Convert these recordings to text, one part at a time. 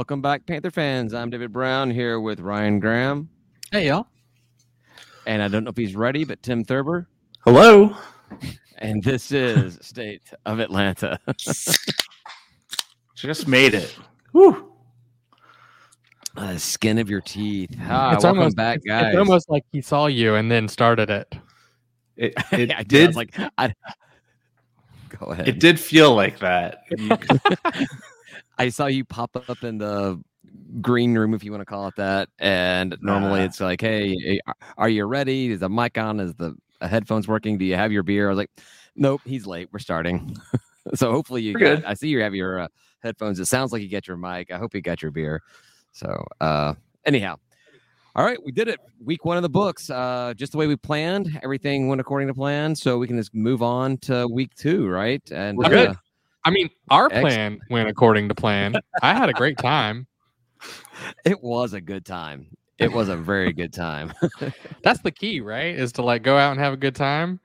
Welcome back, Panther fans. I'm David Brown here with Ryan Graham. Hey, y'all. And I don't know if he's ready, but Tim Thurber. Hello. And this is State of Atlanta. Just made it. Woo. Uh, skin of your teeth. Ah, it's welcome almost, back, guys. It's almost like he saw you and then started it. It, it I did. I was like, I, go ahead. it did feel like that. I saw you pop up in the green room, if you want to call it that. And normally Ah. it's like, hey, are you ready? Is the mic on? Is the uh, headphones working? Do you have your beer? I was like, nope, he's late. We're starting. so hopefully you got, good. I see you have your uh, headphones. It sounds like you get your mic. I hope you got your beer. So, uh, anyhow. All right, we did it. Week one of the books, uh, just the way we planned. Everything went according to plan, so we can just move on to week two, right? And We're good. I mean, our Excellent. plan went according to plan. I had a great time. it was a good time. It was a very good time. That's the key, right? Is to like go out and have a good time.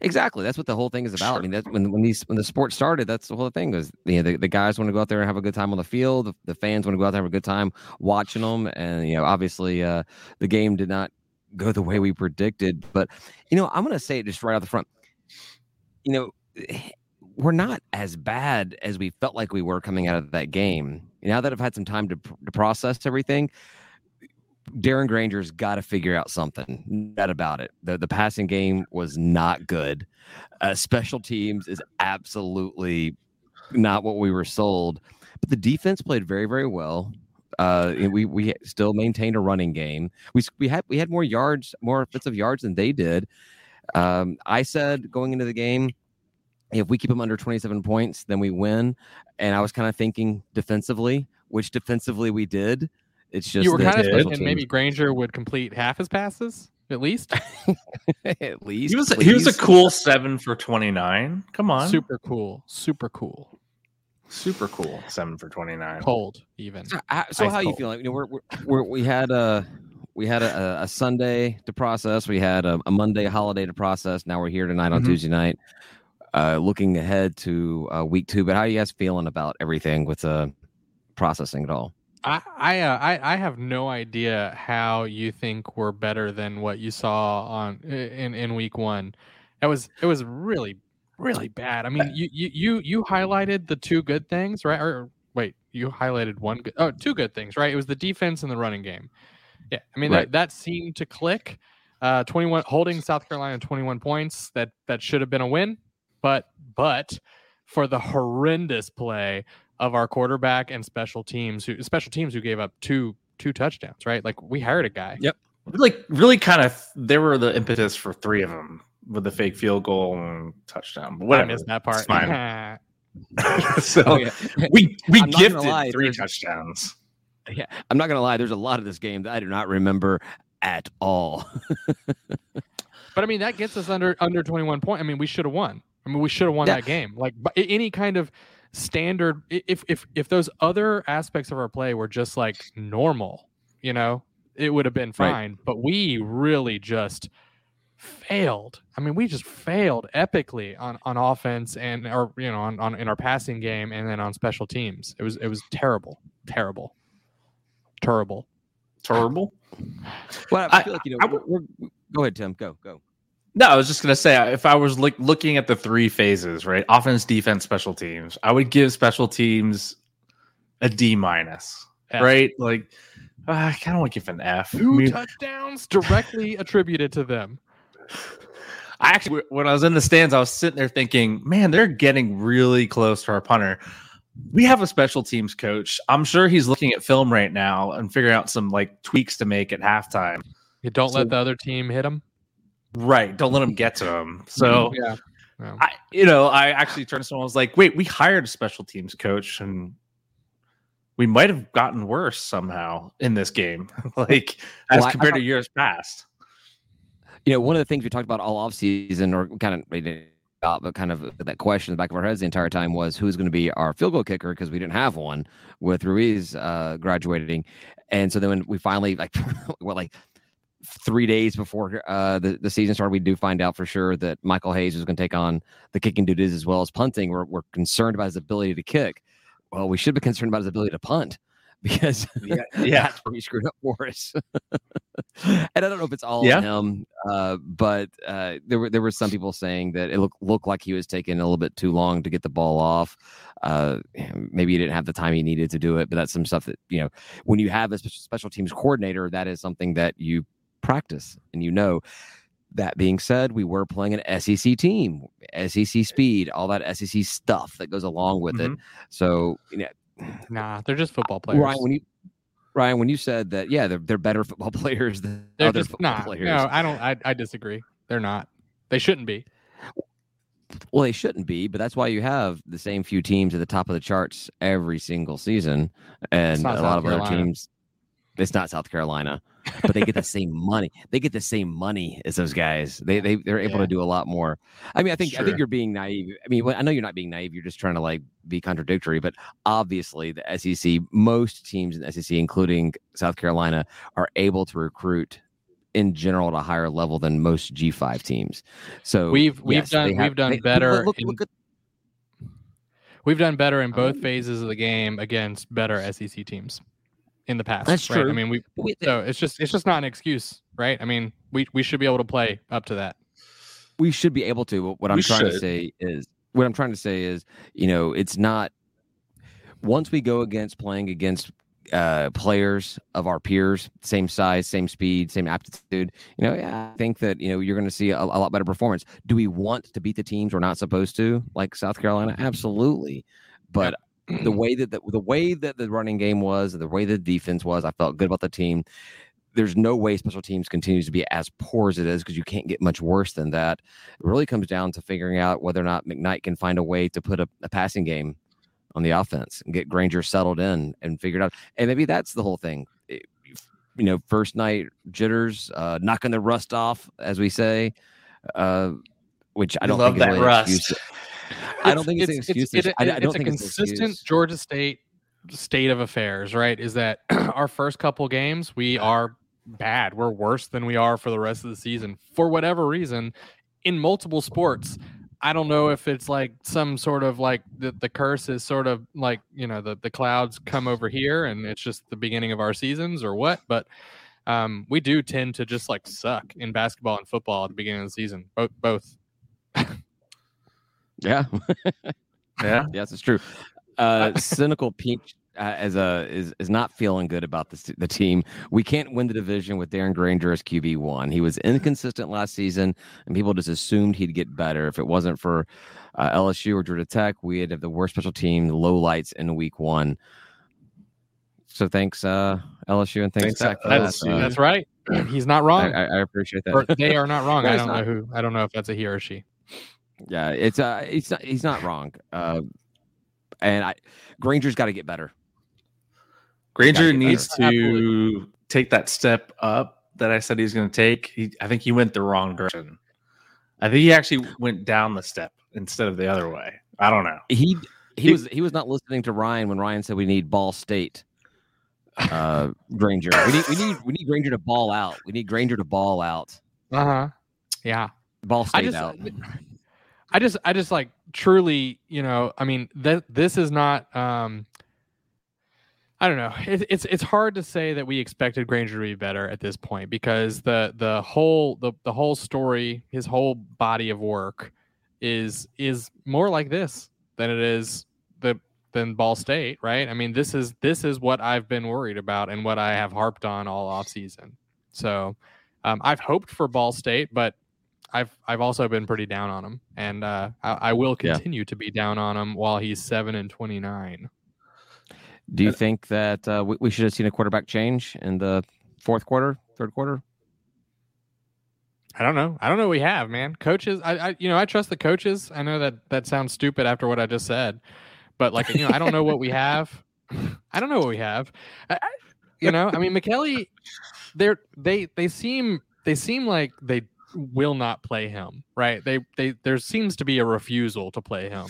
Exactly. That's what the whole thing is about. I mean, that's when when these when the sport started, that's the whole thing was you know the, the guys want to go out there and have a good time on the field. The, the fans want to go out there and have a good time watching them. And you know, obviously, uh, the game did not go the way we predicted. But you know, I'm going to say it just right out the front. You know, we're not as bad as we felt like we were coming out of that game. Now that I've had some time to, to process everything, Darren Grainger's got to figure out something. Not about it. The the passing game was not good. Uh, special teams is absolutely not what we were sold. But the defense played very very well. Uh, we we still maintained a running game. We we had we had more yards, more offensive yards than they did. Um, I said going into the game, if we keep them under 27 points, then we win. And I was kind of thinking defensively, which defensively we did. It's just you were kind of special thinking maybe Grainger would complete half his passes at least. at least he was he was a cool seven for twenty nine. Come on, Super cool. Super cool. super cool seven for twenty nine. Cold even. So, so Ice how you feeling? You know, we're, we're, we're we had a we had a, a Sunday to process. We had a, a Monday holiday to process. Now we're here tonight on Mhm. Tuesday night, uh, looking ahead to uh, week two. But how are you guys feeling about everything with uh, processing it all? I I, uh, I I have no idea how you think we're better than what you saw on in in week one. It was it was really really bad. I mean, you you you you highlighted the two good things, right? Or wait, you highlighted one good oh two good things, right? It was the defense and the running game. Yeah, I mean Right. that that seemed to click. Uh, 21 holding South Carolina 21 points. That that should have been a win, but but for the horrendous play of our quarterback and special teams who special teams who gave up two two touchdowns, right? Like we hired a guy. Yep. Like really kind of. They were the impetus for three of them with the fake field goal and touchdown. But I missed that part. It's fine. so Oh, yeah. we we I'm gifted lie, three touchdowns. yeah, I'm not gonna lie. There's a lot of this game that I do not remember at all. But I mean, that gets us under under 21 point. I mean, we should have won. I mean, we should have won Yeah. that game. Like but any kind of standard if if if those other aspects of our play were just like normal, you know, it would have been Right. fine. But we really just failed. I mean, we just failed epically on on offense and or you know on, on in our passing game and then on special teams. It was it was terrible, terrible, terrible. Terrible. Well, I I- feel like you know. I we're, we're, go ahead, Tim. Go go. No, I was just gonna say if I was look, looking at the three phases, right? Offense, defense, special teams. I would give special teams a D minus, F. right? Like uh, I kind of want to give an F. Two mean, touchdowns directly attributed to them. I actually, when I was in the stands, I was sitting there thinking, man, they're getting really close to our punter. We have a special teams coach. I'm sure he's looking at film right now and figuring out some like tweaks to make at halftime. You don't So- let the other team hit them. Right. Don't let him get to him. So yeah, yeah. I, you know, I actually turned to someone. I was like, "Wait, we hired a special teams coach, and we might have gotten worse somehow in this game, like as Well, I- I compared to years past." you know, one of the things we talked about all off season, or kind of we didn't about, but kind of that question in the back of our heads the entire time was who's going to be our field goal kicker because we didn't have one with Ruiz uh, graduating, and so then when we finally like what like three days before uh, the the season started, we do find out for sure that Michael Hayes was going to take on the kicking duties as well as punting. We're we're concerned about his ability to kick. well, we should be concerned about his ability to punt because Yeah, yeah. that's where he screwed up for us. and I don't know if it's all Yeah. him, uh, but uh, there were there were some people saying that it looked looked like he was taking a little bit too long to get the ball off. Uh, maybe he didn't have the time he needed to do it, but that's some stuff that you know when you have a special teams coordinator, that is something that you practice and you know. That being said, we were playing an SEC team, SEC speed, all that SEC stuff that goes along with it. Mhm. So, you know, Nah, they're just football players. Ryan, when you Ryan, when you said that, yeah, they're they're better football players than they're other just football nah. players. No, I don't. I, I disagree. They're not. They shouldn't be. Well, they shouldn't be, but that's why you have the same few teams at the top of the charts every single season, and a not lot South of other teams. It's not South Carolina, but they get the same money. They get the same money as those guys. They they they're able Yeah. to do a lot more. I mean, I think I think you're being naive. I mean, I know you're not being naive. You're just trying to like be contradictory. But obviously, the SEC, most teams in the SEC, including South Carolina, are able to recruit in general at a higher level than most G5 teams. So We've- we've yes, done- have- we've done they- better Look, in- look at We've done better in both Um, phases of the game against better SEC teams in the past. That's right? I mean, we we- so it's just it's just not an excuse, right? I mean, we we should be able to play up to that. we should be able to. But what I'm We trying to say is, what I'm trying to say is, you know, it's not. Once we go against playing against uh, players of our peers, same size, same speed, same aptitude, you know, yeah, I think that you know you're going to see a, a lot better performance. Do we want to beat the teams we're not supposed to, like South Carolina? Absolutely, but. The way that the, the way that the running game was, the way the defense was, I felt good about the team. There's no way special teams continues to be as poor as it is because you can't get much worse than that. It really comes down to figuring out whether or not McKnight can find a way to put a, a passing game on the offense and get Grainger settled in and figured out. And maybe that's the whole thing. It- you know, first night jitters, uh, knocking the rust off, as we say, uh, which I don't love think that really rust. I don't think it's, an excuse. It's, I, I don't a think it's an consistent excuse. Georgia State state of affairs, right? Is that our first couple games we are bad. We're worse than we are for the rest of the season for whatever reason in multiple sports. I don't know if it's like some sort of like the, the curse is sort of like, you know, the, the clouds come over here and it's just the beginning of our seasons or what, but um, we do tend to just like suck in basketball and football at the beginning of the season. Both both. Yeah, Yeah. yes, it's true. Uh, cynical Peach uh, as a is is not feeling good about the the team. We can't win the division with Darren Grainger as QB one. He was inconsistent last season, and people just assumed he'd get better. If it wasn't for uh, LSU or Georgia Tech, we'd have the worst special team, low lights in week one. So thanks uh, LSU and thanks, Thanks, Tech for LSU. that. Uh, That's right. He's not wrong. I I appreciate that. or they are not wrong. I don't not. know who. I don't know if that's a he or she. Yeah, it's uh, it's not, he's not wrong. Uh, and I, Grainger's got to get better. Grainger get needs better. to Absolutely. take that step up that I said he's going to take. He, I think he went the wrong direction. I think he actually went down the step instead of the other way. I don't know. He he He- was he was not listening to Ryan when Ryan said we need Ball State. Uh, Grainger, we need we need we need Grainger to ball out. We need Grainger to ball out. Uh huh. Yeah. Ball I State just, out. I just, I just like truly, you know, I mean, that this is not. um I don't know. It, it's it's hard to say that we expected Grainger to be better at this point because the the whole the the whole story, his whole body of work, is is more like this than it is the than Ball State, right? I mean, this is this is what I've been worried about and what I have harped on all off season. So um, I've hoped for Ball State, but I've I've also been pretty down on him, and uh, I, I will Yeah. continue to be down on him while he's seven and twenty nine. Do you think that uh, we, we should have seen a quarterback change in the fourth quarter, third quarter? I don't know. I don't know. What we have man, coaches. I, I you know I trust the coaches. I know that that sounds stupid after what I just said, but like you know I don't know what we have. I don't know what we have. I, you know, I mean, McKelly, they're they they seem they seem like they will not play him, right? They they there seems to be a refusal to play him.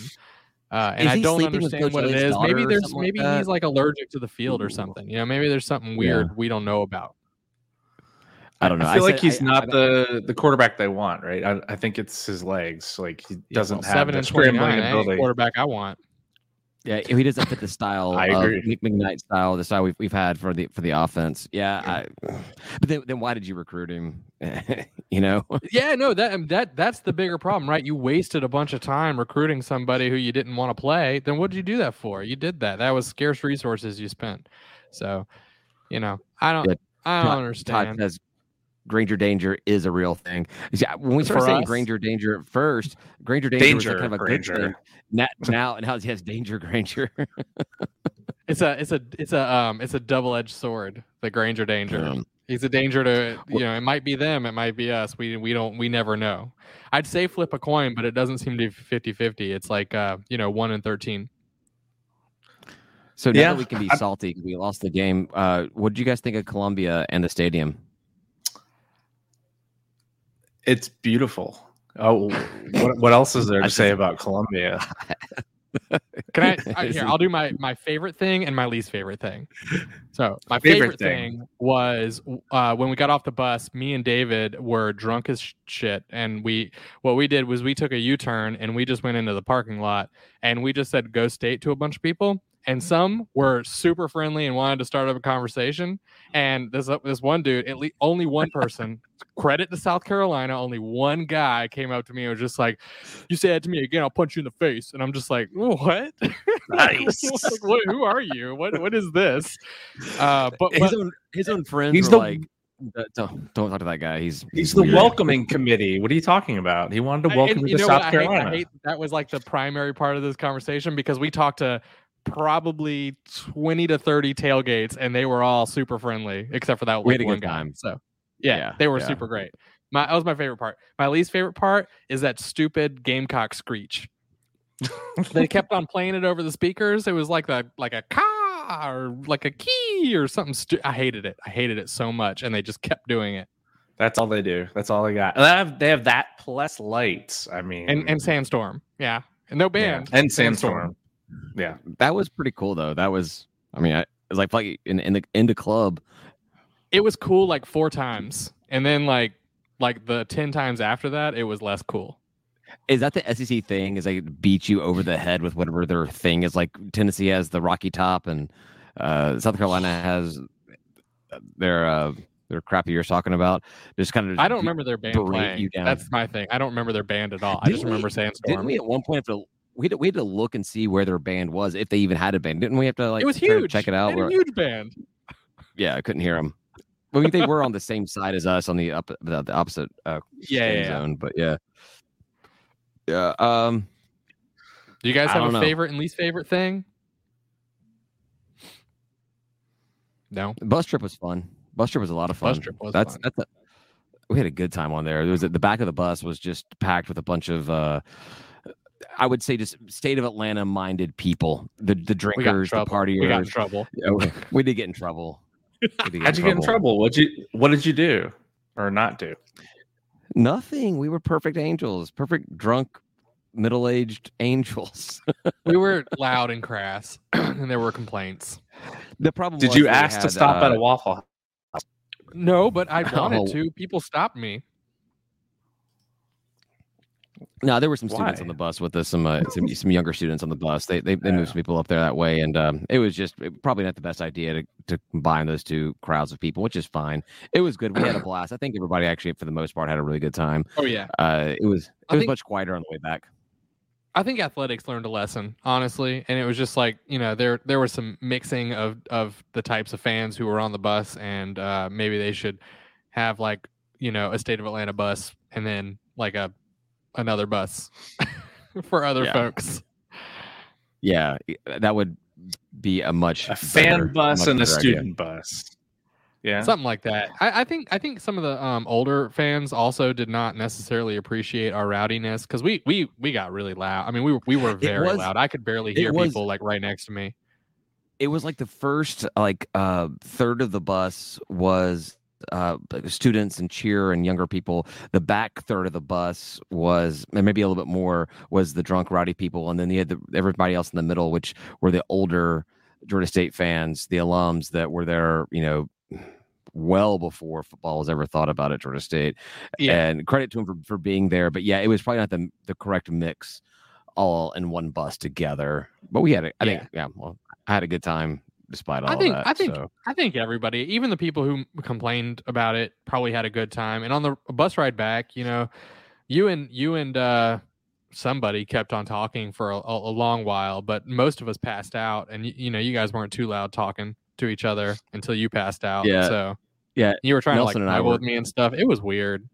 Uh, and Is I don't sleeping understand what it Elliott's. Maybe there's something like maybe he's like allergic to the field or something. You know, maybe there's something Yeah. weird we don't know about. I don't know. I feel like said- he's I- not I- the the quarterback they want, right? I, I think it's his legs. Like he doesn't well, have seven the and twenty scrambling nine. ability. Quarterback I want. Yeah, he doesn't fit the style I of agree. Nick McKnight style, the style we've, we've had for the for the offense. Yeah, I, but then, then why did you recruit him? you know, Yeah, no, that um, that that's the bigger problem, right? You wasted a bunch of time recruiting somebody who you didn't want to play. Then what did you do that for? You did that. That was scarce resources you spent. So, you know, I don't Yeah, I don't Todd- Todd understand. says Grainger danger is a real thing. Yeah, when we For started saying us? Grainger danger at first, Grainger danger, was like kind of a Grainger. good thing. Now, now, now he has danger Grainger. It's a it's a it's a um it's a double edged sword. The Grainger danger. Um, He's a danger to you know. It might be them. It might be us. We we don't we never know. I'd say flip a coin, but it doesn't seem to be 50-50. It's like uh you know one in thirteen. so now Yeah, that we can be salty because we lost the game, uh, what did you guys think of Columbia and the stadium? It's beautiful. Oh, what, what else is there to say about Columbia? Can I, I? Here, I'll do my my favorite thing and my least favorite thing. So my Favorite favorite, thing. thing. was uh, when we got off the bus. Me and David were drunk as shit, and we what we did was we took a U turn and we just went into the parking lot and we just said "Go State" to a bunch of people, and some were super friendly and wanted to start up a conversation. And this this one dude, at least only one person. Credit to South Carolina, only one guy came up to me and was just like, "You say that to me again, I'll punch you in the face." And I'm just like, "What? Nice. Like, what, who are you? What what is this? Uh, but, his but own his own friends He's were the- like, "Uh, don't don't talk to that guy. He's He's the welcoming committee. What are you talking about? He wanted to I- welcome and you to know what? South I hate- Carolina. I hate that was like the primary part of this conversation because we talked to probably 20 to 30 tailgates and they were all super friendly except for that We like, had a one good guy. time. So yeah, Yeah, they were yeah. super great. My that was my favorite part. My least favorite part is that stupid gamecock screech. they kept on playing it over the speakers. It was like a like a car or like a key or something. Stu- I hated it. I hated it so much, and they just kept doing it. That's all they do. That's all they got. And they have, they have that plus lights. I mean, And and sandstorm, yeah, and no yeah. band and sandstorm. Yeah, That was pretty cool though. That was, I mean, I, it was like like in in the in the club. it was cool like four times, and then like like the ten times after that, it was less cool. Is that the SEC thing? Is they beat you over the head with whatever their thing is? Like Tennessee has the Rocky Top, and uh, South Carolina has their uh, their crap you're talking about. Just kind of I don't remember their band playing. That's my thing. I don't remember their band at all. I just Didn't we- remember Didn't Sandstorm. we at one point have to we had to, we had to look and see where their band was if they even had a band? Didn't we have to like it was huge. check it They out? had a huge band. yeah, I couldn't hear them. I mean, they were on the same side as us on the up the, the opposite uh, Yeah, yeah, zone, but yeah, yeah. Um, Do you guys have a know. favorite and least favorite thing? No. bus trip was fun. Bus trip was a lot of fun. Bus trip was that's fun. that's a, we had a good time on there. There was at the back of the bus was just packed with a bunch of uh I would say just state of Atlanta minded people. The the We got in drinkers, the trouble. We got in trouble. Yeah, we, we did get in trouble. Get how'd you get in trouble? What you What did you do or not do? Nothing. We were perfect angels, perfect drunk, middle aged angels. We were loud and crass, and there were complaints. the problem Did was you that we ask to had, stop at uh, a Waffle House? No, but I wanted Oh. to. People stopped me. No, there were some students Why? on the bus with us, some uh, some, some younger students on the bus. They they, they moved some people up there that way, and um, it was just it- probably not the best idea to, to combine those two crowds of people, which is fine. It was good. We had a blast. I think everybody actually, for the most part, had a really good time. Oh yeah. Uh, it was it I was think- much quieter on the way back. I think athletics learned a lesson, honestly, and it was just like you know there there was some mixing of of the types of fans who were on the bus, and uh, maybe they should have like you know a state of Atlanta bus and then like a another bus for other Yeah. folks. Yeah, that would be a much A fan better- bus and a better idea. student bus. Yeah. something like that. I, I think I think some of the um, older fans also did not necessarily appreciate our rowdiness because we we we got really loud. I mean, we were- we were very was- loud. I could barely hear was- people like right next to me. it was like the first like uh third of the bus was uh students and cheer and younger people the back third of the bus was and maybe a little bit more was the drunk rowdy people and then you had the, everybody else in the middle which were the older georgia state fans the alums that were there you know well before football was ever thought about at georgia state Yeah, and credit to him for, for being there but yeah it was probably not the, the correct mix all in one bus together. But we had a, I Yeah. think yeah, well, I had a good time despite all I think that. I think so. I think everybody, even the people who complained about it, probably had a good time. And on the bus ride back, you know, you and you and uh, somebody kept on talking for a, a long while, but most of us passed out. And you, you know, you guys weren't too loud talking to each other until you passed out. Yeah. So Yeah, you were trying Nelson to and like I snuggle were- with me and stuff. It was weird.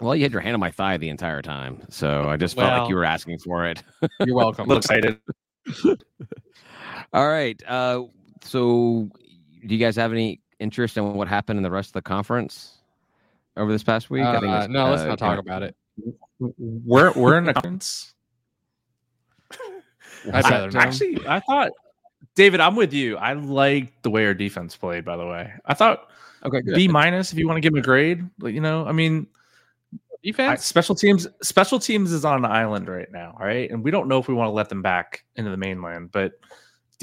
Well, you had your hand on my thigh the entire time, so I just felt like you were asking for it. You're welcome. A little excited. All right. Uh, so, do you guys have any interest in what happened in the rest of the conference over this past week? Uh, it's, no, let's uh, not talk kinda- about it. We're we're in a conference. I'd I- rather not. actually, I thought, David, I'm with you. I liked the way our defense played. By the way, I thought Okay, good. B minus if you want to give him a grade. But you know, I mean, I, Defense. special teams special teams is on an island right now. All right, and we don't know if we want to let them back into the mainland, but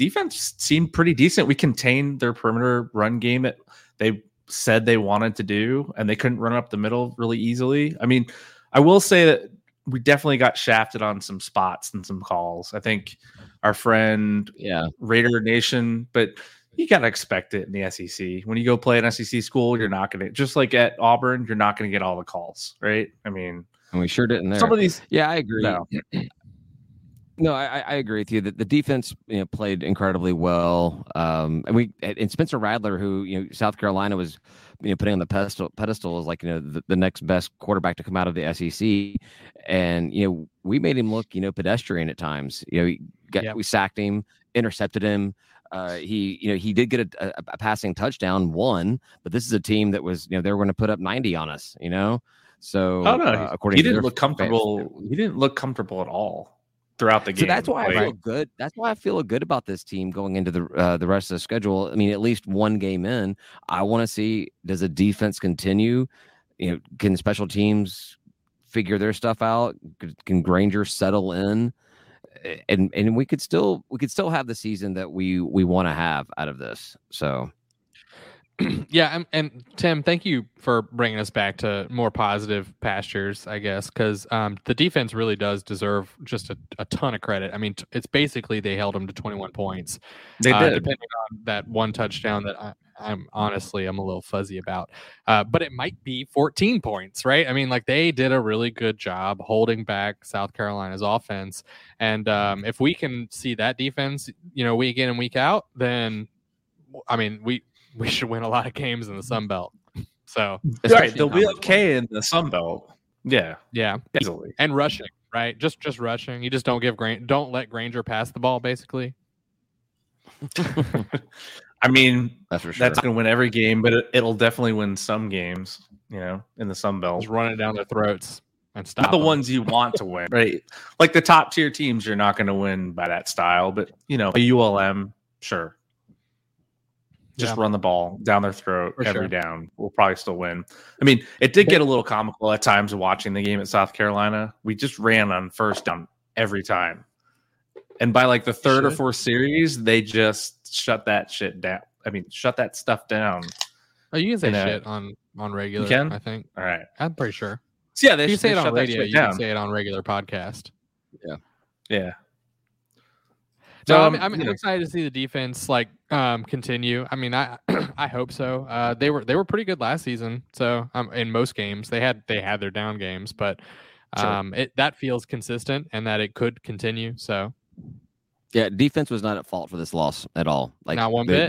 defense seemed pretty decent. We contained their perimeter run game that they said they wanted to do, and they couldn't run up the middle really easily. I mean, I will say that we definitely got shafted on some spots and some calls. I think our friend yeah. Raider Nation, but you got to expect it in the SEC. When you go play an SEC school, you're not going to, just like at Auburn, you're not going to get all the calls, right? I mean, And we sure didn't there. some of these, yeah, I agree. no. No, I, I- agree with you that the defense you know, played incredibly well. Um, and we and Spencer Rattler, who you know South Carolina was you know putting on the pedestal pedestal as like you know the, the next best quarterback to come out of the SEC, and you know we made him look you know pedestrian at times. You know, he got, Yep. we sacked him, intercepted him. Uh, he you know he did get a, a, a passing touchdown, one, but this is a team that was you know they were going to put up ninety on us. You know, so Oh no, uh, according he to didn't look comfortable. He didn't look comfortable at all throughout the game. So that's why Like, I feel good. That's why I feel good about this team going into the uh, the rest of the schedule. I mean, at least one game in, I want to see does the defense continue? You know, can special teams figure their stuff out? Can- Can Grainger settle in? And and we could still we could still have the season that we we want to have out of this. So yeah, and, and Tim, thank you for bringing us back to more positive pastures, I guess, because um, the defense really does deserve just a, a ton of credit. I mean, t- it's basically they held them to 21 points. they uh, did. depending on that one touchdown that I, I'm honestly I'm a little fuzzy about. Uh, but it might be 14 points, right? I mean, like they did a really good job holding back South Carolina's offense, and um, if we can see that defense, you know, week in and week out, then I mean, we we should win a lot of games in the Sun Belt. So right, especially they'll be conference okay in the Sun Belt. Yeah, yeah, easily. and rushing, right? Just just rushing. You just don't give Gran- don't let Grainger pass the ball, basically. I mean, That's for sure. that's going to win every game, but it, it'll definitely win some games. You know, in the Sun Belt. Just run it down their throats and stop not the them. ones you want to win, right? Like the top tier teams, you're not going to win by that style, but you know, a ULM, sure. Just Yeah. run the ball down their throat For every sure. down. We'll probably still win. I mean, it did get a little comical at times watching the game at South Carolina. We just ran on first down every time. And by like the third or fourth series, they just shut that shit down. I mean, shut that stuff down. Oh, you can say in a- shit on on regular. can? I think All right. I'm pretty sure. So yeah, they, If you sh- say they it on radio, shit you can say it on regular podcast. Yeah, yeah. No, I'm, um, I'm you know, excited to see the defense like um, continue. I mean, I I hope so. Uh, they were they were pretty good last season. So um, in most games, they had they had their down games, but Sure. um, it that feels consistent and that it could continue. So Yeah, defense was not at fault for this loss at all. Like Not one they, bit?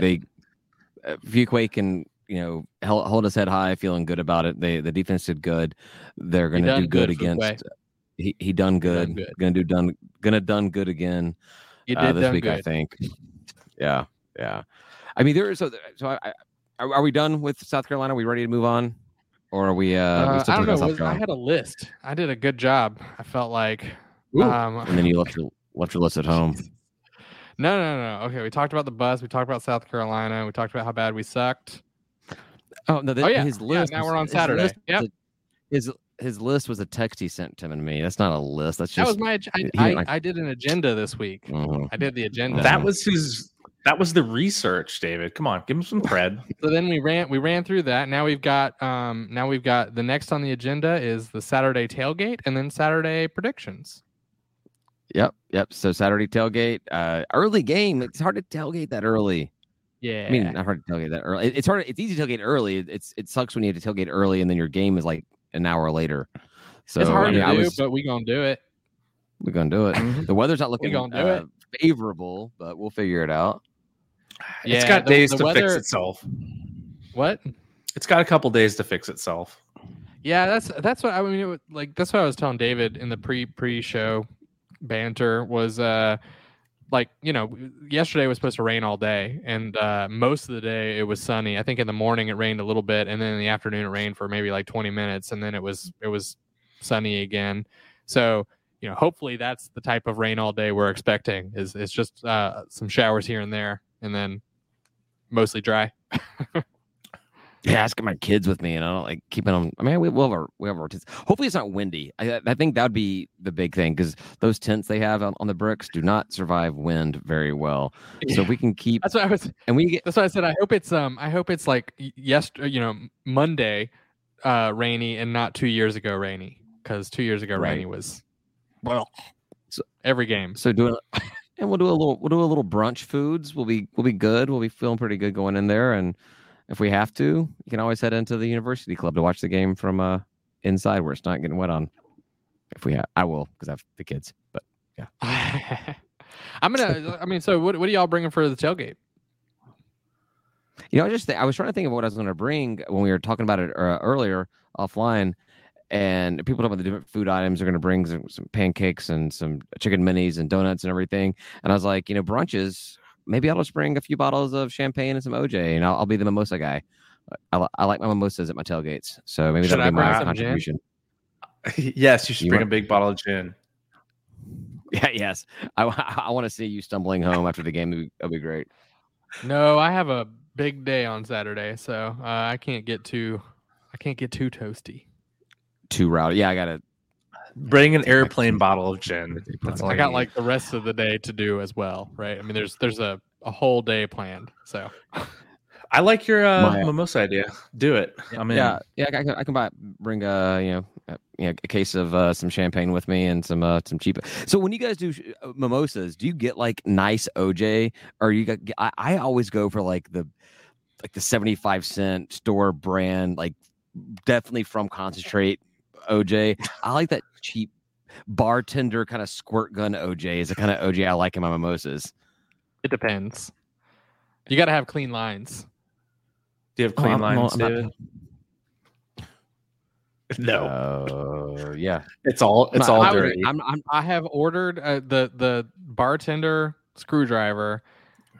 They, uh, Fuquay can you know hold, hold his head high, feeling good about it. They the defense did good. They're going to do good, good, against. He he done good. good. Going to do done. Going to done good again you uh, this done week. I think. Yeah, yeah. I mean, there is so. So I, I, are, are we done with South Carolina? Are we ready to move on, or are we? Uh, we Uh, still I don't know. South was- I had a list. I did a good job. I felt like. Ooh. Um, and then you left your left your list at home. No, no, no. Okay, we talked about the bus. We talked about South Carolina. We talked about how bad we sucked. Oh no! Oh, yeah. his Yeah, list. now we're on Saturday. list Yep. His his list was a text he sent Tim and me. That's not a list. That's just That was my. I, he I, didn't I did an agenda this week. Mhm. I did the agenda. that was his that was the research, David. Come on, give him some cred. so then we ran. We ran through that. Now we've got. Um. Now we've got the next on the agenda is the Saturday tailgate, and then Saturday predictions. Yep, yep. So Saturday tailgate, uh, early game. It's hard to tailgate that early. Yeah. I mean, not hard to tailgate that early. It's hard. It's easy to tailgate early. It's it sucks when you have to tailgate early and then your game is like an hour later. So it's hard I mean, to I do, was, but we gonna do it. we're gonna do it. Mhm. The weather's not looking gonna do uh, favorable, but we'll figure it out. It's got the- days the to fix itself. What? It's got a couple days to fix itself. Yeah, that's that's what I mean. It, was- like that's what I was telling David in the pre pre show banter was uh like you know yesterday was supposed to rain all day and uh most of the day it was sunny. I think in the morning it rained a little bit and then in the afternoon it rained for maybe like 20 minutes and then it was it was sunny again. So you know hopefully that's the type of rain all day we're expecting. Is it's just uh some showers here and there and then mostly dry. Yeah, asking my kids with me, and I don't like keeping them. I mean, we will have our we have our tents. Hopefully, it's not windy. I I think that would be the big thing because those tents they have on, on the bricks do not survive wind very well. So if we can keep That's what I was and we get That's why I said I hope it's um I hope it's like yes you know Monday uh rainy and not two years ago rainy because two years ago Right. rainy was well So- every game. so doing, and we'll do a little we'll do a little brunch foods. We'll be we'll be good. We'll be feeling pretty good going in there, and if we have to, you can always head into the university club to watch the game from uh inside where it's not getting wet on. If we have, I will because I have the kids. But yeah, I'm gonna. I mean, so what? What are y'all bringing for the tailgate? You know, I just th- I was trying to think of what I was going to bring when we were talking about it uh, earlier offline, and people talking about the different food items. They're going to bring some, some pancakes and some chicken minis and donuts and everything. And I was like, you know, brunches. Maybe I'll just bring a few bottles of champagne and some OJ, and I'll, I'll be the mimosa guy. I, I like my mimosas at my tailgates, so maybe Should that'll I be my contribution. yes, you should You bring want- a big bottle of gin. Yeah, yes. I, I, want to see you stumbling home after the game. That'd be, that'd be great. No, I have a big day on Saturday, so uh, I can't get too. I can't get too toasty. Too rowdy. Yeah, I got to. Bring an airplane bottle of gin. That's all I you got need. like the rest of the day to do as well, right? I mean, there's there's a, a whole day planned, so I like your uh, My- mimosa idea. Do it. I mean, yeah, yeah. I can, I can buy bring a you know a, you know, a case of uh, some champagne with me and some uh, some cheap. So when you guys do uh, mimosas, do you get like nice OJ or you got? I, I always go for like the like the seventy five cent store brand, like definitely from concentrate OJ. I like that cheap bartender kind of squirt gun OJ is the kind of OJ I like in my mimosas. it depends. You got to have clean lines. do you have Oh, clean I'm- I'm lines, not- No, Uh, yeah. it's all it's No, all I would- dirty. I'm, I'm, I have ordered uh, the the bartender screwdriver.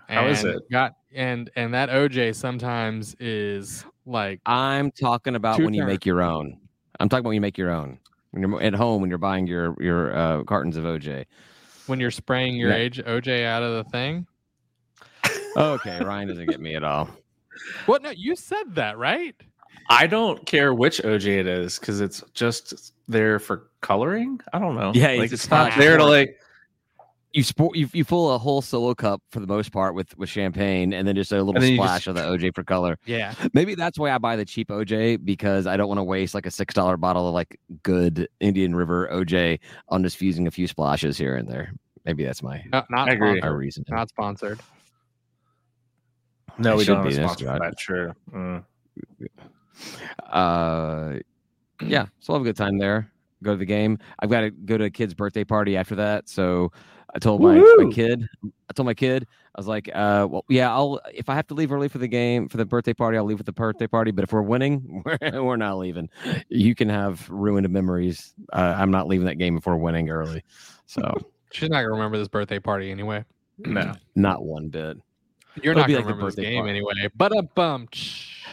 How is and it? Got and and that OJ sometimes is like I'm talking about Two when you thirds. make your own. I'm talking about when you make your own. When you're at home, when you're buying your your uh, cartons of OJ. when you're spraying your Yeah. age OJ out of the thing. Okay, Ryan doesn't get me at all. What? No, you said that right? I don't care which OJ it is because it's just there for coloring. I don't know. Yeah, like it's it's, not not there to like. You sport you, you fill a whole solo cup for the most part with with champagne, and then just a little And then you splash just- of the OJ for color. Yeah. Maybe that's why I buy the cheap OJ because I don't want to waste like a six dollar bottle of like good Indian River OJ on just fusing a few splashes here and there. Maybe that's my Not, not I agree. my reason. Not sponsored. No, It we should don't have be, a that's sponsor for that. Sure. Mm. uh yeah so i'll have a good time there go to the game i've got to go to a kid's birthday party after that so i told my, my kid i told my kid i was like uh well yeah i'll if i have to leave early for the game for the birthday party i'll leave with the birthday party but if we're winning we're, we're not leaving. You can have ruined memories. Uh, i'm not leaving that game if we're winning early so. She's not gonna remember this birthday party anyway. No. not one bit You're It'll not be gonna like the remember this birthday game party. anyway. But a bum.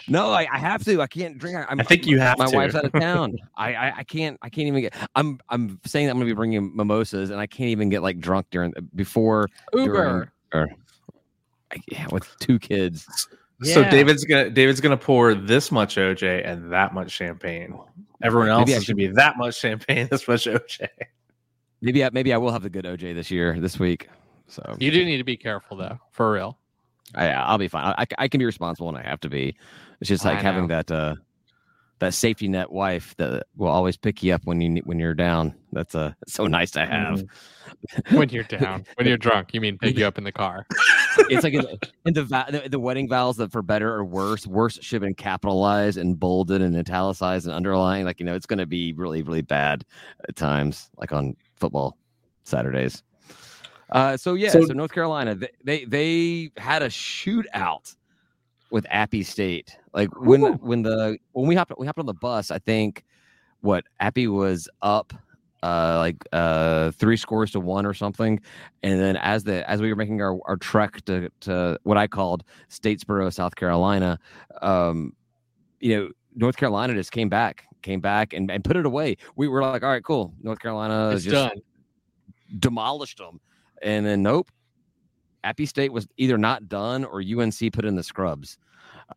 No, I, I have to. I can't drink. I, I'm, I think you have my to. wife's out of town. I, I I can't. I can't even get. I'm I'm saying that I'm gonna be bringing mimosas, and I can't even get like drunk during before Uber. I, yeah, with two kids. So Yeah. David's gonna David's gonna pour this much OJ and that much champagne. Everyone else Maybe I is gonna be that much champagne, this much OJ. Maybe I, maybe I will have the good OJ this year, this week. So You do need to be careful though, for real. I, I'll be fine. I, I can be responsible, and I have to be. It's just like I having know. that uh that safety net wife that will always pick you up when you when you're down. That's a so nice to have. Mm-hmm. when you're down, when you're drunk, you mean pick you up in the car. it's like in, the, the wedding vows that for better or worse, worse should have been capitalized and bolded and italicized and underlined. Like you know, it's going to be really really bad at times, like on football Saturdays. Uh, so yeah, so, so North Carolina, they, they they had a shootout with Appy State. Like when Ooh. when the when we hopped we hopped on the bus, I think what Appy was up uh like uh three scores to one or something and then as the as we were making our, our trek to to what i called statesboro south carolina um you know north carolina just came back came back and, and put it away we were like all right cool north carolina it's just done. demolished them and then nope appy state was either not done or unc put in the scrubs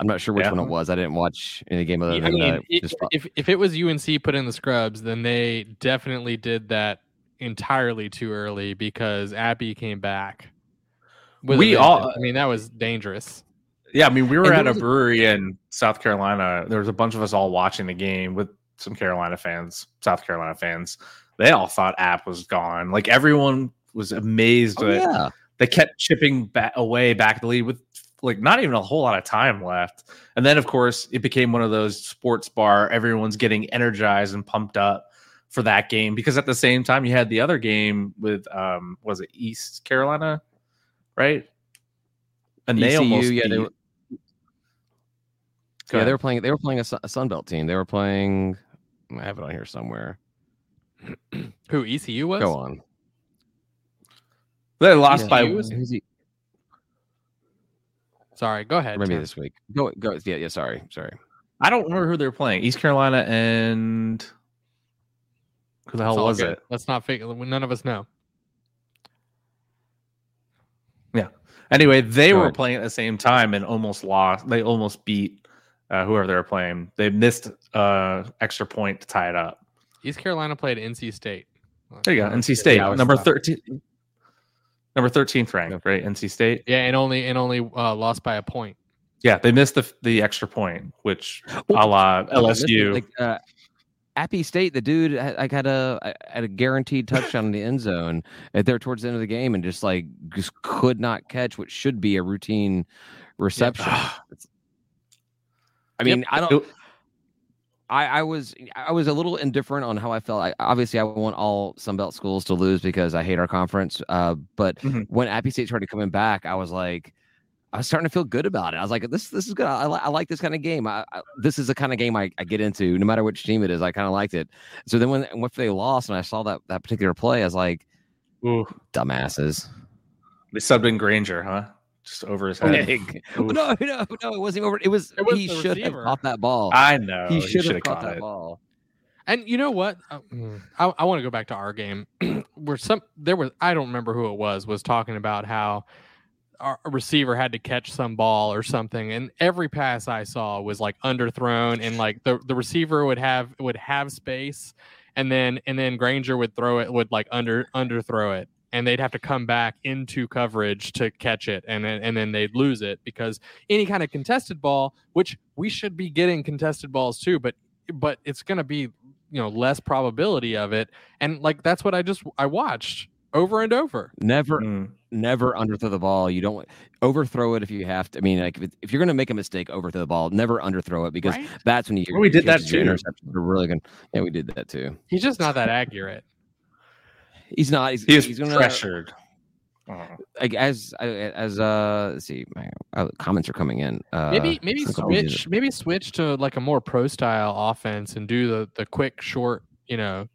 I'm not sure which yeah. one it was. I didn't watch any game other than I mean, uh, it, if if it was UNC put in the scrubs, then they definitely did that entirely too early because Appy came back. we all, I mean, that was dangerous. Yeah, I mean, we were and at a brewery in South Carolina. There was a bunch of us all watching the game with some Carolina fans, South Carolina fans. They all thought App was gone. Like everyone was amazed oh, that yeah. they kept chipping back away back the lead with like not even a whole lot of time left. And then of course it became one of those sports bar everyone's getting energized and pumped up for that game because at the same time you had the other game with um was it East Carolina, right? And they ECU, almost yeah, they were, yeah, they were playing they were playing a, a Sunbelt team. They were playing I have it on here somewhere. Who ECU was? Go on. They lost by Sorry, go ahead. Maybe this week. Go, go. Yeah, yeah. Sorry, sorry. I don't remember who they're playing. East Carolina and who the hell was good. it? Let's not fake. None of us know. Yeah. Anyway, they go were ahead. playing at the same time and almost lost. They almost beat uh, whoever they were playing. They missed uh extra point to tie it up. East Carolina played NC State. There you go, NC State, yeah, number thirteen. Number 13th ranked, right? NC State. Yeah, and only and only uh, lost by a point. Yeah, they missed the the extra point, which a la LSU. Like, uh, Appy State, the dude like had a had a guaranteed touchdown in the end zone at there towards the end of the game, and just like just could not catch what should be a routine reception. Yep. I mean, yep. I don't. I, I was I was a little indifferent on how I felt. I, obviously, I want all Sunbelt schools to lose because I hate our conference. Uh, but mm-hmm. when Appy State started coming back, I was like, I was starting to feel good about it. I was like, this this is good. I, li- I like this kind of game. I, I, this is the kind of game I, I get into, no matter which team it is. I kind of liked it. So then when if they lost and I saw that that particular play, I was like, Ooh. dumbasses. They subbed in Grainger, huh? Just over his head. no, no, no, it wasn't over. It was, it was he should receiver. have caught that ball. I know he should have caught, caught that ball. And you know what? Uh, I, I want to go back to our game where some there was I don't remember who it was was talking about how our receiver had to catch some ball or something, and every pass I saw was like underthrown, and like the the receiver would have would have space, and then and then Grainger would throw it would like under underthrow it, and they'd have to come back into coverage to catch it and then and then they'd lose it because any kind of contested ball which we should be getting contested balls too but but it's going to be you know less probability of it. And like that's what i just i watched over and over. Never mm. never underthrow the ball. You don't overthrow it if you have to i mean like if, if you're going to make a mistake overthrow the ball. Never underthrow it because right? that's when you well, we did that too. interceptions are really good yeah we did that too. He's just not that accurate He's not. He's, he's, he's gonna, pressured. Like as as uh, let's see, my uh, comments are coming in. Uh, maybe maybe switch maybe switch to like a more pro style offense and do the the quick short, you know,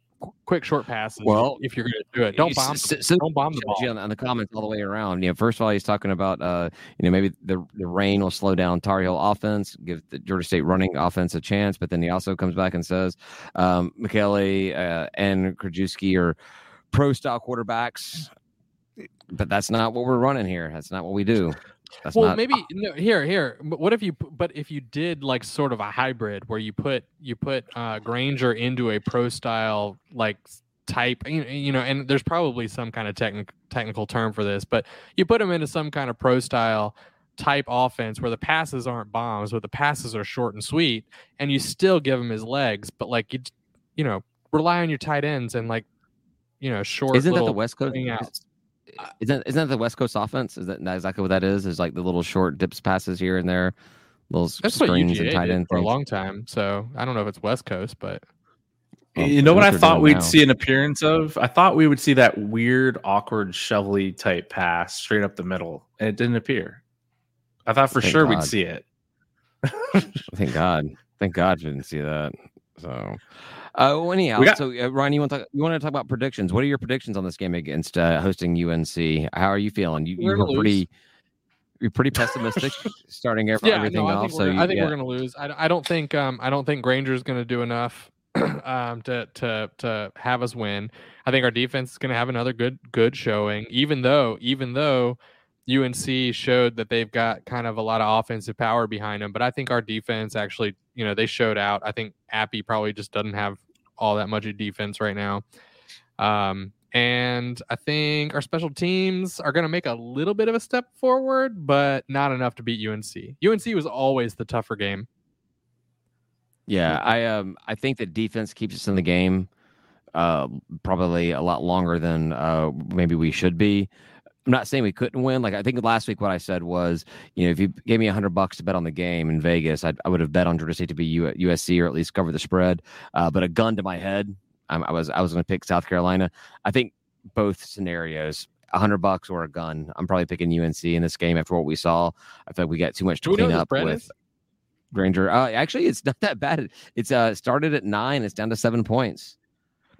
quick short passes. Well, if you're going to do it, don't bomb. S- don't bomb the ball. On, on, the comments all the way around. You know, first of all, he's talking about uh, you know, maybe the the rain will slow down Tar Heel offense, give the Georgia State running offense a chance. But then he also comes back and says, um, Michele uh, and Krajewski are pro style quarterbacks, but that's not what we're running here. That's not what we do. That's well, not, maybe no, here, here. But what if you? But if you did like sort of a hybrid where you put you put uh, Grainger into a pro style like type, you know, and there's probably some kind of technical technical term for this, but you put him into some kind of pro style type offense where the passes aren't bombs, but the passes are short and sweet, and you still give him his legs, but like you, you know, rely on your tight ends and like, you know, short. Isn't that the West Coast? swing outs. Isn't isn't that the West Coast offense? Is that not exactly what that is? Is like the little short dips passes here and there, little That's what screens UGA and tight did end for a long time. So I don't know if it's West Coast, but Well, you know what I thought we'd now. see an appearance of? I thought we would see that weird, awkward, shovely type pass straight up the middle, and it didn't appear. I thought for Thank sure we'd see it. Thank God. Thank God you didn't see that. So, uh, well, anyhow, got- so uh, Ryan, you want to talk, you want to talk about predictions? What are your predictions on this game against uh, hosting UNC? How are you feeling? You, you We're were gonna pretty, you're pretty pessimistic starting ev- yeah, everything no, I off. So we're, you, I think yeah. we're gonna lose. I, I don't think um I don't think Grainger's gonna do enough um to to to have us win. I think our defense is gonna have another good good showing, even though even though UNC showed that they've got kind of a lot of offensive power behind them. But I think our defense actually, you know, they showed out. I think Appy probably just doesn't have all that much of defense right now. Um, and I think our special teams are going to make a little bit of a step forward, but not enough to beat UNC. UNC was always the tougher game. Yeah, I um I think that defense keeps us in the game uh probably a lot longer than uh maybe we should be. I'm not saying we couldn't win. Like I think last week what I said was, you know, if you gave me a hundred bucks to bet on the game in Vegas, I'd, I would have bet on Georgia State to be U- USC or at least cover the spread. Uh, but a gun to my head, I'm, I was I was going to pick South Carolina. I think both scenarios, a hundred bucks or a gun. I'm probably picking UNC in this game after what we saw. I feel like we got too much to clean up with. is? Grainger. Uh, actually, it's not that bad. It's uh started at nine. It's down to seven points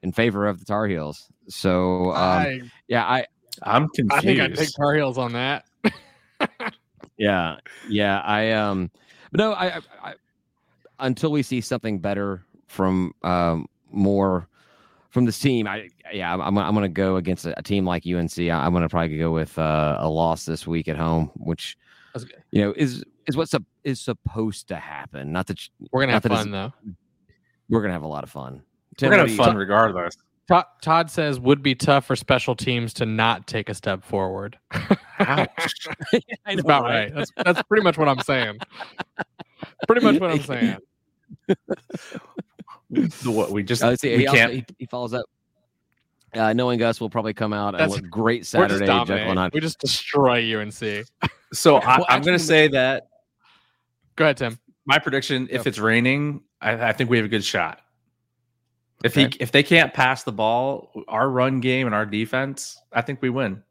in favor of the Tar Heels. So um, I, yeah, I I'm confused. I think I'd take Tar Heels on that. yeah yeah I um, but no, I, I, I until we see something better from um more from this team, I yeah I'm I'm, I'm gonna go against a, a team like UNC. I, I'm gonna probably go with uh, a loss this week at home, which you know is is what's sup- is supposed to happen. Not that We're gonna have that it's- fun though. we're gonna have a lot of fun. We're gonna have do you- fun regardless. Todd, Todd says would be tough for special teams to not take a step forward. Ouch. I That's know, about right. That's that's pretty much what I'm saying. Pretty much what I'm saying. What we just uh, see, we he, also, can't. he, he follows up. Uh, knowing us, will probably come out and That's- look great We're just Saturday. dominate. Jekyll and Hyde. We just destroy UNC. So I, Well, I'm going to say that Go ahead, Tim. my prediction: if it's raining, I, I think we have a good shot. If he if they can't pass the ball, our run game and our defense, I think we win.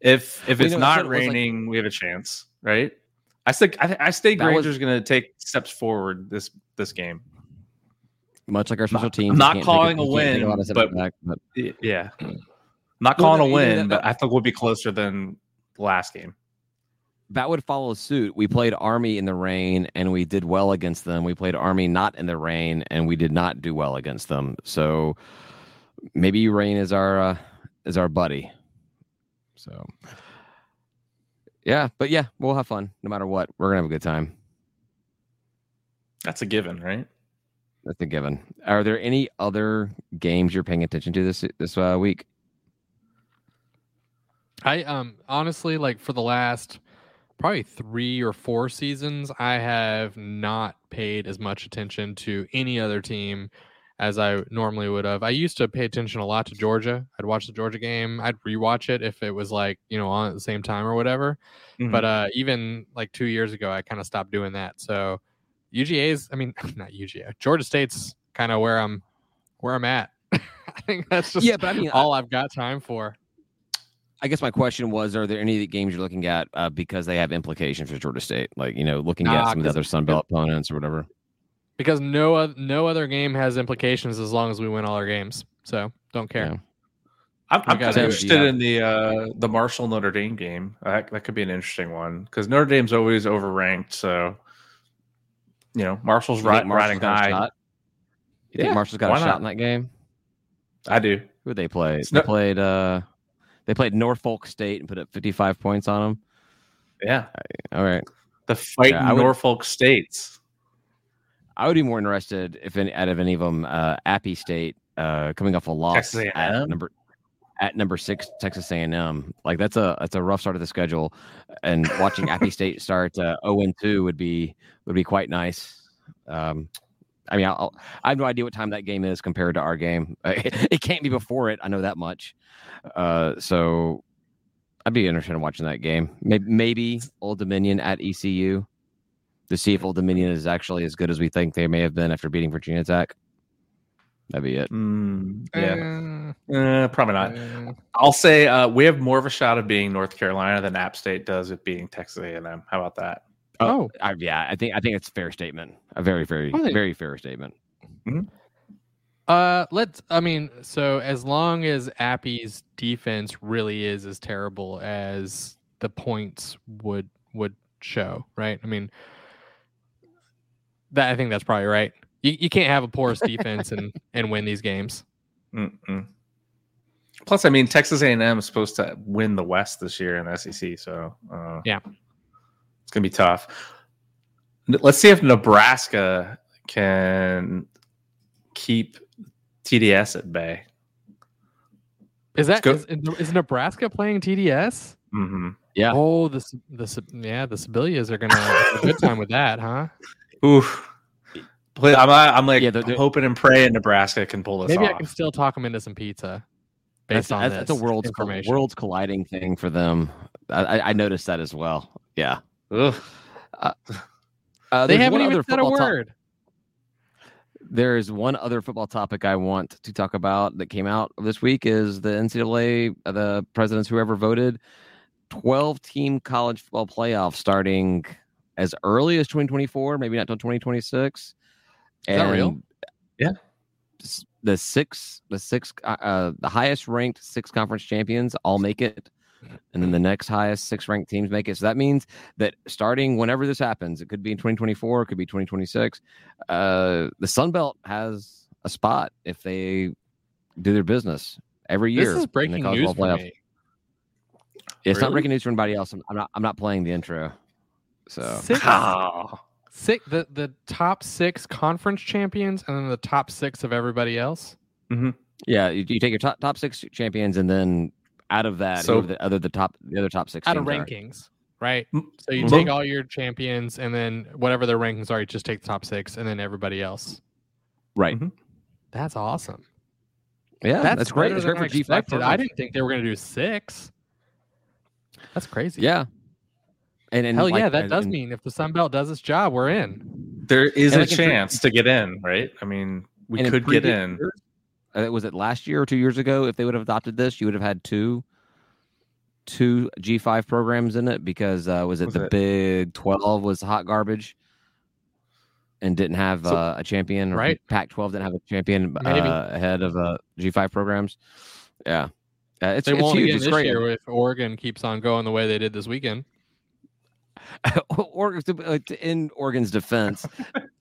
If if Well, it's you know, not what it was like- raining, we have a chance, right? I think I, I stay That Grainger's going to take steps forward this this game. Much like our special Not- teams. Not can't calling take a you can't take win, lot of steps but- back, but Yeah, not calling no, a win, that- but uh, I think we'll be closer than the last game. That would follow suit. We played Army in the rain and we did well against them. We played Army not in the rain and we did not do well against them. So maybe rain is our uh, is our buddy. So yeah, but yeah, we'll have fun no matter what. We're gonna have a good time. That's a given, right? That's a given. Are there any other games you're paying attention to this this uh, week? I um honestly like for the last probably three or four seasons, I have not paid as much attention to any other team as I normally would have. I used to pay attention a lot to Georgia. I'd watch the Georgia game. I'd rewatch it if it was like you know on at the same time or whatever. Mm-hmm. But uh, even like two years ago, I kind of stopped doing that. So UGA's, I mean, not UGA, Georgia State's kind of where I'm where I'm at. I think that's just yeah, but I mean, all I've got time for. I guess my question was: Are there any games you're looking at uh, because they have implications for Georgia State? Like you know, looking Nah, at some of the 'cause- other Sun Belt opponents or whatever. because no no other game has implications as long as we win all our games. So don't care. Yeah. I'm, I'm kind of interested in the uh, the Marshall Notre Dame game. That, that could be an interesting one because Notre Dame's always overranked. So, you know, Marshall's You think riding high. shot? You think Marshall's got a why shot in that game? I do. Who would they play? It's They no- played. uh They played Norfolk State and put up 55 points on them. Yeah, All right. the fight Yeah, I would- Norfolk States. I would be more interested if any out of any of them, uh, Appy State uh, coming off a loss at number at number six Texas A&M. Like that's a that's a rough start of the schedule, and watching Appy State start uh, zero and two would be would be quite nice. Um, I mean, I'll, I have no idea what time that game is compared to our game. It, it can't be before it. I know that much. Uh, so I'd be interested in watching that game. Maybe, maybe Old Dominion at ECU to see if Old Dominion is actually as good as we think they may have been after beating Virginia Tech. That'd be it. Mm, yeah, Uh, uh, probably not. uh, I'll say uh, we have more of a shot of being North Carolina than App State does at being Texas A&M. How about that? Oh, I, yeah, I think I think it's a fair statement. A very, very, I think- very fair statement. Uh, let's. I mean, so as long as Appy's defense really is as terrible as the points would would show, right? I mean, that I think that's probably right. You you can't have a porous defense and and win these games. Mm-mm. Plus, I mean, Texas A&M is supposed to win the West this year in the SEC, so uh, Yeah. It's gonna be tough. Let's see if Nebraska can keep TDS at bay. Is that Let's is, is Nebraska playing TDS? hmm Yeah. Oh, the the yeah the Sibilias are gonna have a good time with that, huh? Oof. But I'm, I'm like Yeah, they're- they're- hoping and praying Nebraska can pull this Maybe off. I can still talk them into some pizza based That's, on that's, this that's a world's worlds colliding thing for them. I, I, I noticed that as well. Yeah. Ugh. Uh, they haven't even said a word. there is one other football topic I want to talk about that came out this week is the NCAA, uh, the presidents, whoever voted, 12 team college football playoff starting as early as 2024, maybe not until 2026. Is that real? Yeah. The six, the six, uh, uh, the highest ranked six conference champions all make it. And then the next highest six ranked teams make it. So that means that starting whenever this happens, it could be in 2024, it could be 2026 uh, the Sun Belt has a spot if they do their business every year. This is in the breaking news for me. It's not Really? breaking news for anybody else. I'm, I'm not. I'm not playing the intro. So Six, Oh. six, the the top six conference champions, and then the top six of everybody else. yeah, you, you take your top top six champions, and then out of that, So- the other the top the other top six out of teams are. rankings, right? So you mo- take all your champions, and then whatever their rankings are, you just take the top six, and then everybody else. Right. Mhm. That's awesome. Yeah, that's, that's, great. better It's great I for G five. expected. I didn't think they were going to do six. That's crazy. Yeah. And, and Hell like- yeah, that and- does and- mean if the Sun Belt does its job, we're in. There is And a like in pre- chance to get in, right? I mean, we could get in. years, was it last year or two years ago? If they would have adopted this, you would have had two, two G five programs in it because uh, was it Was the it- Big Twelve was hot garbage, and didn't have So- uh, a champion, Right. Pac twelve didn't have a champion uh, ahead of uh, G five programs. Yeah, uh, it's, They it's won't huge. again It's this great. year if Oregon keeps on going the way they did this weekend. or uh, in Oregon's defense,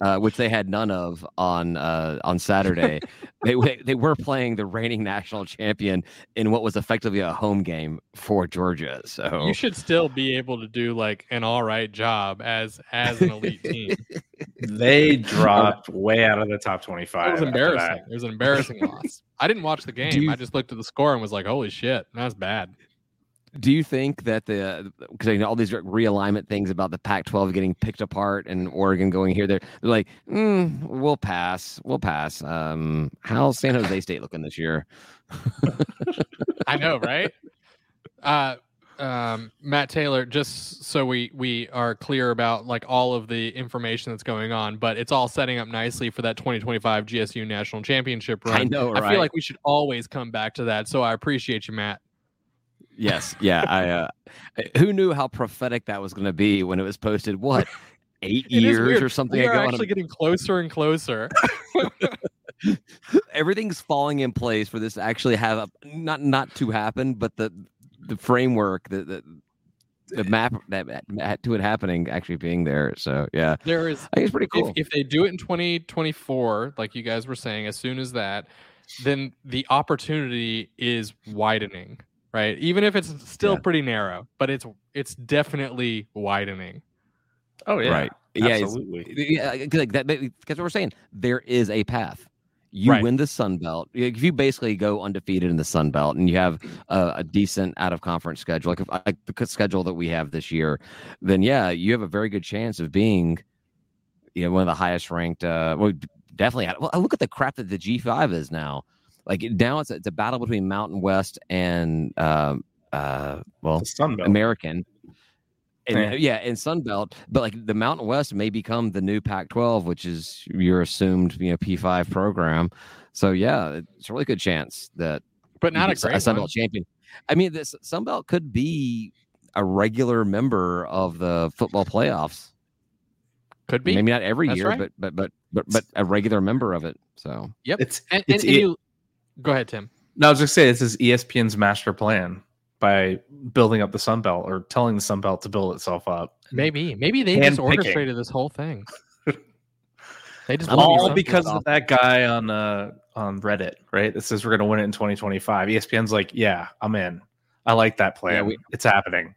uh, which they had none of on uh, on Saturday, they they they were playing the reigning national champion in what was effectively a home game for Georgia. So You should still be able to do like an all right job as as an elite team. They dropped way out of the top twenty five. It was embarrassing. It was an embarrassing loss. I didn't watch the game. you- I just looked at the score and was like, "Holy shit, that's bad." Do you think that the because you know all these realignment things about the Pac-12 getting picked apart and Oregon going here, they're, they're like, mm, we'll pass, we'll pass. Um, how's San Jose State looking this year? I know, right? Uh, um, Matt Taylor, just so we we are clear about like all of the information that's going on, but it's all setting up nicely for that 2025 GSU National Championship run. I know, I feel like we should always come back to that. So I appreciate you, Matt. Yes, yeah. I uh, who knew how prophetic that was going to be when it was posted? What eight years or something We are ago? and actually getting closer and closer. everything's falling in place for this to actually have a not not to happen, but the the framework, the the, the map that that- to it happening actually being there. So yeah, there is I think it's pretty cool. if, if they do it in 2024 like you guys were saying as soon as that then the opportunity is widening right even if it's still Yeah. pretty narrow but it's it's definitely widening Oh yeah, Right. Yeah, it's- absolutely. yeah, 'cause like that because we're saying there is a path. you Right. win the Sun Belt. If you basically go undefeated in the Sun Belt and you have a, a decent out of conference schedule, like, if, like the schedule that we have this year, then yeah, you have a very good chance of being, you know, one of the highest ranked. Uh, well, definitely. Well, look at the crap that the G five is now. Like now, it's a, it's a battle between Mountain West and um, uh, well, The American. And, Yeah. yeah. and Sun Belt, but like the Mountain West may become the new Pac-12, which is your assumed you know P5 program. So yeah, it's a really good chance that but not a get a great Sun one. Belt champion. I mean, this Sun Belt could be a regular member of the football playoffs. Could be. Maybe not every That's year, right. but but but but but a regular member of it. So yep, It's And, and, it's and E- you, go ahead, Tim. No, I was just saying this is ESPN's master plan by building up the Sun Belt or telling the Sun Belt to build itself up. Maybe, maybe they just Handpicking. orchestrated this whole thing. They just I'm want gonna be all because of that guy on uh on Reddit, right? That says we're gonna win it in 2025. ESPN's like, yeah, I'm in. I like that plan. Yeah, we- it's happening.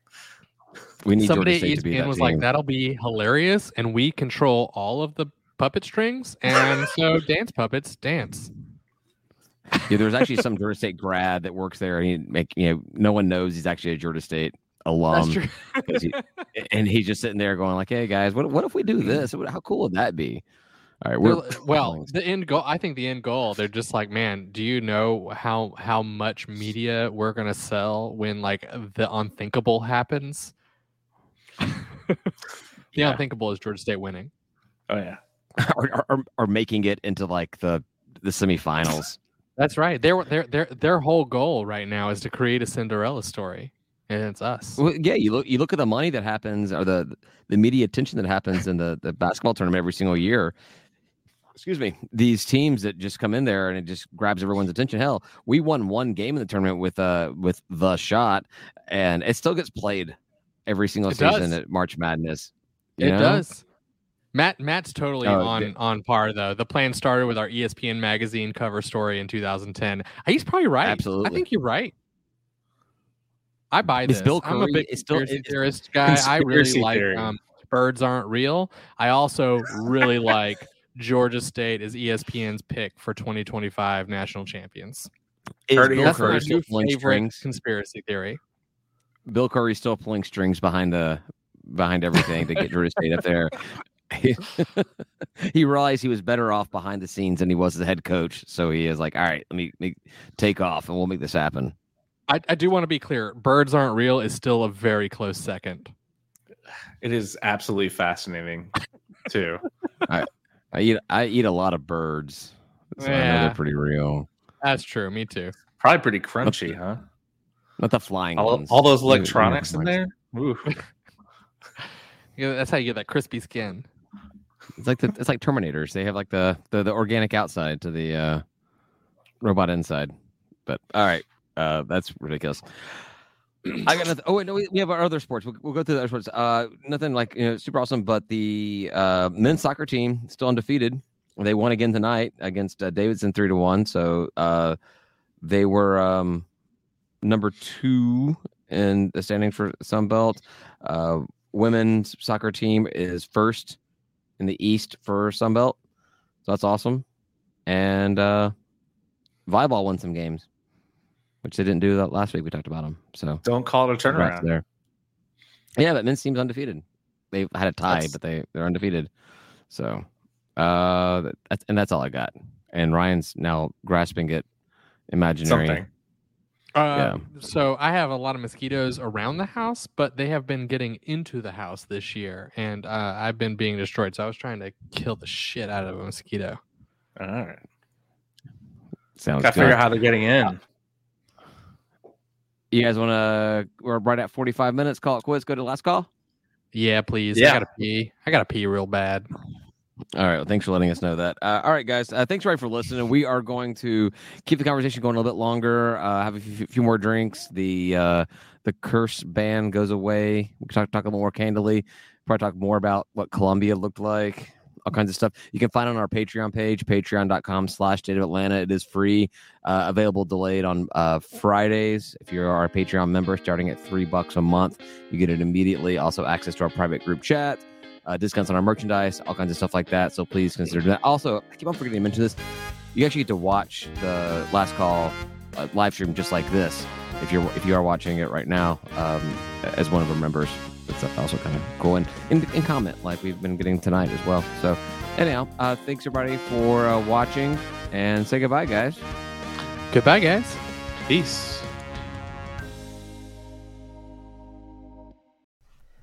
we need somebody Georgia at State to be ESPN was team. like, "That'll be hilarious," and we control all of the puppet strings, and so dance puppets dance. Yeah, there's actually some Georgia State grad that works there, and he make you know no one knows he's actually a Georgia State alum. That's true. 'cause he- and he's just sitting there going like, "Hey guys, what what if we do mm-hmm. this? How cool would that be?" All right, we're well, uh, the end goal. I think the end goal. They're just like, man, do you know how how much media we're gonna sell when like the unthinkable happens? the Yeah. unthinkable is Georgia State winning. Oh yeah. or, are, are making it into like the the semifinals. That's right. Their their their their whole goal right now is to create a Cinderella story, and it's us. Well, yeah, you look you look at the money that happens or the the media attention that happens in the the basketball tournament every single year. Excuse me. These teams that just come in there and it just grabs everyone's attention. Hell, we won one game in the tournament with uh with the shot, and it still gets played every single It season does. at March Madness. you It know? does. Matt Matt's totally Oh, on yeah. on par though. The plan started with our ESPN magazine cover story in 2010. He's probably right. Absolutely, I think you're right. I buy Is this. Bill I'm a Curry- big is still- conspiracy is- theorist guy. I really Conspiracy like um, birds aren't real. I also really like Georgia State is ESPN's pick for 2025 national champions. Is Heard it Bill here my Curry first. still new pulling favorite strings? conspiracy theory. Bill Curry's still pulling strings behind the behind everything to get Georgia State up there. he realized he was better off behind the scenes than he was as head coach. So he is like, all right, let me, let me take off and we'll make this happen. I, I do want to be clear. Birds aren't real is still a very close second. It is absolutely fascinating too. I eat I eat a lot of birds. So I know Yeah. they're pretty real. That's true. Me too. Probably pretty crunchy, huh? Not the flying All, ones. all those Maybe- maybe electronics in there. Ooh. Yeah, that's how you get that crispy skin. It's like the, it's like Terminators. They have like the, the the organic outside to the uh, robot inside. But all right, uh, that's ridiculous. I got nothing. Oh wait, no, we, we have our other sports. We'll, we'll go through the other sports. Uh, nothing like you know super awesome, but the uh, men's soccer team still undefeated. They won again tonight against uh, Davidson three to one. So uh, they were um, number two in the standings for Sun Belt. Uh, women's soccer team is first in the East for Sun Belt. So that's awesome. And uh, volleyball won some games, which they didn't do that last week. We talked about them. So Don't call it a turnaround. there. Yeah, but men's team's undefeated. They've had a tie, That's- but they they're undefeated. So, uh, that's, and that's all I got. And Ryan's now grasping at imaginary. Something. Uh, So I have a lot of mosquitoes around the house, but they have been getting into the house this year, and uh, I've been being destroyed. So I was trying to kill the shit out of a mosquito. All right. Sounds Gotta good. figure out how they're getting in. You guys want to? We're right at forty-five minutes. Call it quits. Go to last call. Yeah, please. Yeah. I gotta pee. I gotta pee real bad. All right. Well, thanks for letting us know that. Uh, all right, guys. Uh, thanks, Ray, for listening. We are going to keep the conversation going a little bit longer. Uh, have a few, few more drinks. The uh, the curse ban goes away. We can talk talk a little more candidly. Probably talk more about what Columbia looked like. All kinds of stuff. You can find on our Patreon page, patreon.com slash state of Atlanta. It is free, uh, available delayed on uh, Fridays. If you're our Patreon member, starting at three bucks a month, you get it immediately. Also, access to our private group chat uh, discounts on our merchandise, all kinds of stuff like that. So please consider that. Also, I keep on forgetting to mention this. you actually get to watch the last call uh, live stream just like this. If you're if you are watching it right now um, as one of our members, it's also kind of cool. And, and, and comment like we've been getting tonight as well. So anyhow, uh, thanks everybody for uh, watching and say goodbye, guys. Goodbye, guys. Peace.